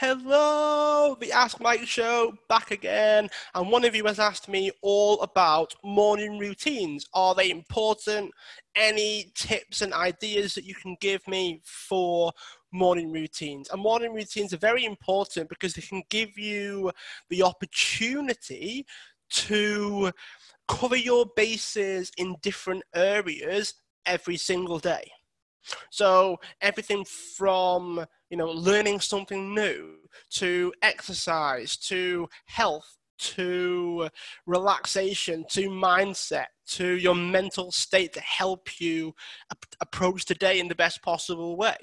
Hello, the Ask Mike Show back again. And one of you has asked me all about morning routines. Are they important? Any tips and ideas that you can give me for morning routines? And morning routines are very important because they can give you the opportunity to cover your bases in different areas every single day. So everything from you know learning something new to exercise to health to relaxation to mindset to your mental state to help you ap- approach the day in the best possible way.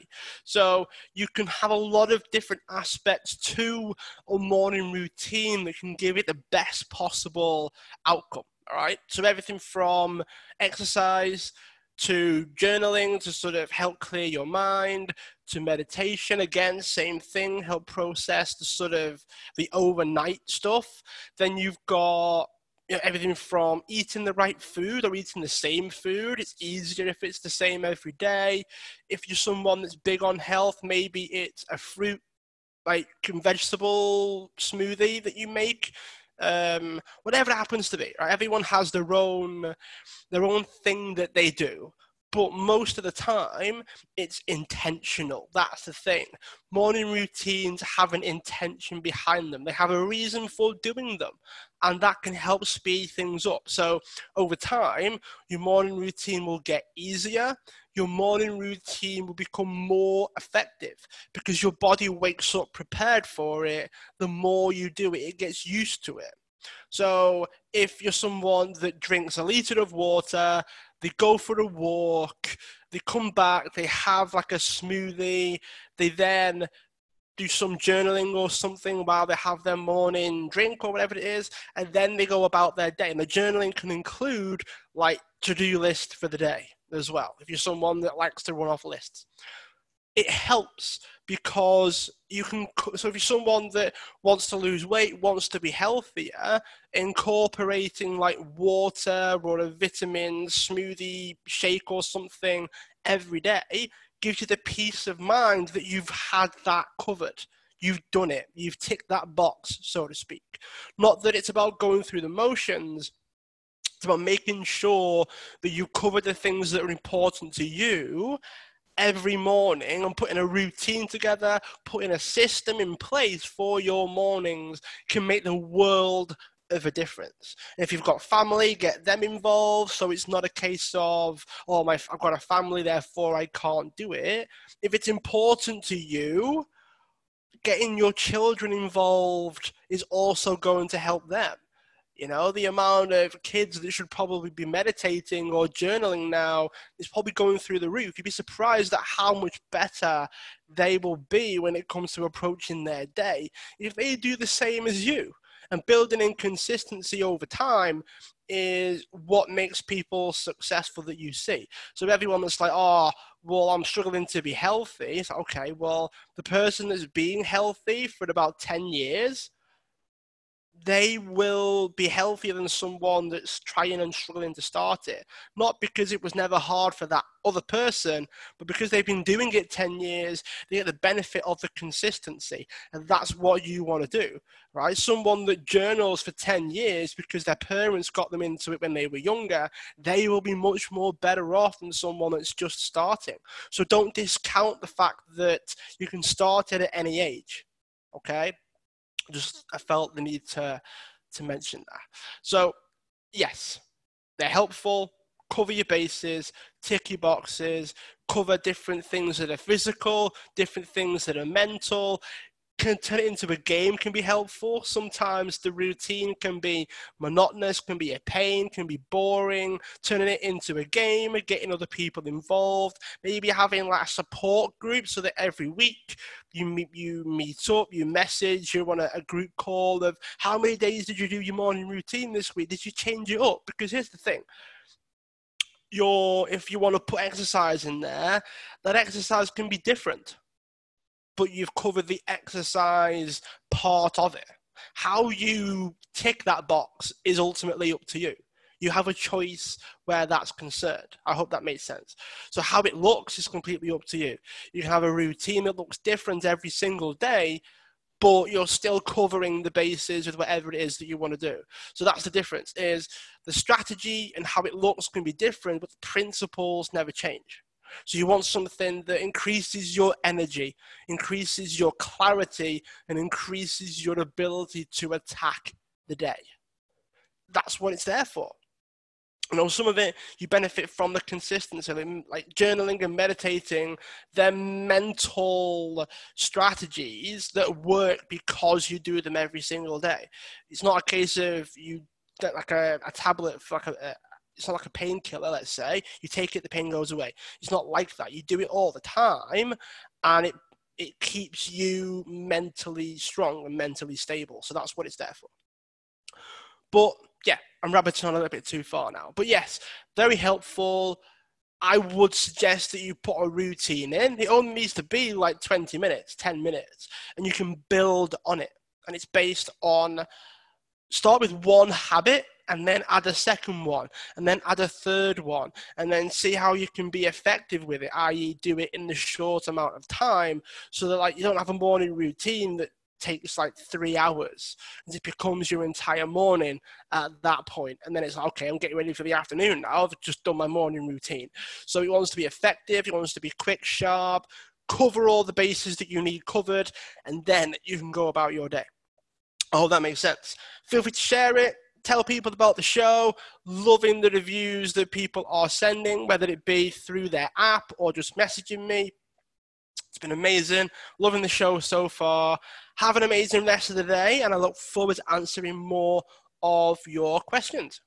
So you can have a lot of different aspects to a morning routine that can give it the best possible outcome all right? So everything from exercise to journaling to sort of help clear your mind to meditation again same thing help process the sort of the overnight stuff. Then you've got you know, everything from eating the right food or eating the same food. It's easier if it's the same every day. If you're someone that's big on health maybe it's a fruit like vegetable smoothie that you make um, whatever it happens to be. Right? Everyone has their own their own thing that they do. But most of the time, it's intentional. That's the thing. Morning routines have an intention behind them. They have a reason for doing them, and that can help speed things up. So, over time, your morning routine will get easier. Your morning routine will become more effective because your body wakes up prepared for it. The more you do it, it gets used to it. So if you're someone that drinks a liter of water, they go for a walk, they come back, they have like a smoothie, they then do some journaling or something while they have their morning drink or whatever it is, and then they go about their day. And the journaling can include like to-do list for the day as well. If you're someone that likes to run off lists, it helps because you can so if you're someone that wants to lose weight wants to be healthier incorporating like water or a vitamin smoothie shake or something every day gives you the peace of mind that you've had that covered. You've done it. You've ticked that box so to speak. Not that it's about going through the motions it's about making sure that you cover the things that are important to you every morning and putting a routine together, putting a system in place for your mornings can make the world of a difference. If you've got family, get them involved. So it's not a case of, oh, my, I've got a family, therefore I can't do it. If it's important to you, getting your children involved is also going to help them. You know, the amount of kids that should probably be meditating or journaling now is probably going through the roof. You'd be surprised at how much better they will be when it comes to approaching their day if they do the same as you. And building in consistency over time is what makes people successful that you see. So everyone that's like, oh, well, I'm struggling to be healthy. It's like, okay, well, the person that's being healthy for about 10 years they will be healthier than someone that's trying and struggling to start it. Not because it was never hard for that other person, but because they've been doing it 10 years, they get the benefit of the consistency. And that's what you want to do, right? Someone that journals for 10 years because their parents got them into it when they were younger, they will be much more better off than someone that's just starting. So don't discount the fact that you can start it at any age, okay? Just I felt the need to to mention that. So yes, they're helpful. Cover your bases, tick your boxes, cover different things that are physical, different things that are mental, can turn it into a game can be helpful. Sometimes the routine can be monotonous, can be a pain, can be boring. Turning it into a game, getting other people involved, maybe having like a support group so that every week you meet, you meet up, you message, you want a, a group call of how many days did you do your morning routine this week? Did you change it up? Because here's the thing your if you want to put exercise in there, that exercise can be different but you've covered the exercise part of it. How you tick that box is ultimately up to you. You have a choice where that's concerned. I hope that makes sense. So, how it looks is completely up to you. You can have a routine that looks different every single day, but you're still covering the bases with whatever it is that you want to do. So that's the difference is the strategy and how it looks can be different, but the principles never change. So you want something that increases your energy, increases your clarity, and increases your ability to attack the day. That's what it's there for you know, some of it you benefit from the consistency, of it, like journaling and meditating. They're mental strategies that work because you do them every single day. It's not a case of you get like a, a tablet for like a it's not like a painkiller, let's say. You take it, the pain goes away. It's not like that. You do it all the time, and it it keeps you mentally strong and mentally stable. So that's what it's there for. But yeah, I'm rabbiting on a little bit too far now. But yes, very helpful. I would suggest that you put a routine in. It only needs to be like 20 minutes, 10 minutes, and you can build on it. And it's based on start with one habit and then add a second one and then add a third one and then see how you can be effective with it i.e do it in the short amount of time so that like you don't have a morning routine that takes like three hours and it becomes your entire morning at that point and then it's like okay i'm getting ready for the afternoon now i've just done my morning routine. So it wants to be effective it wants to be quick sharp cover all the bases that you need covered and then you can go about your day. I hope that makes sense. Feel free to share it tell people about the show loving the reviews that people are sending whether it be through their app or just messaging me it's been amazing. Loving the show so far. Have an amazing rest of the day, and I look forward to answering more of your questions.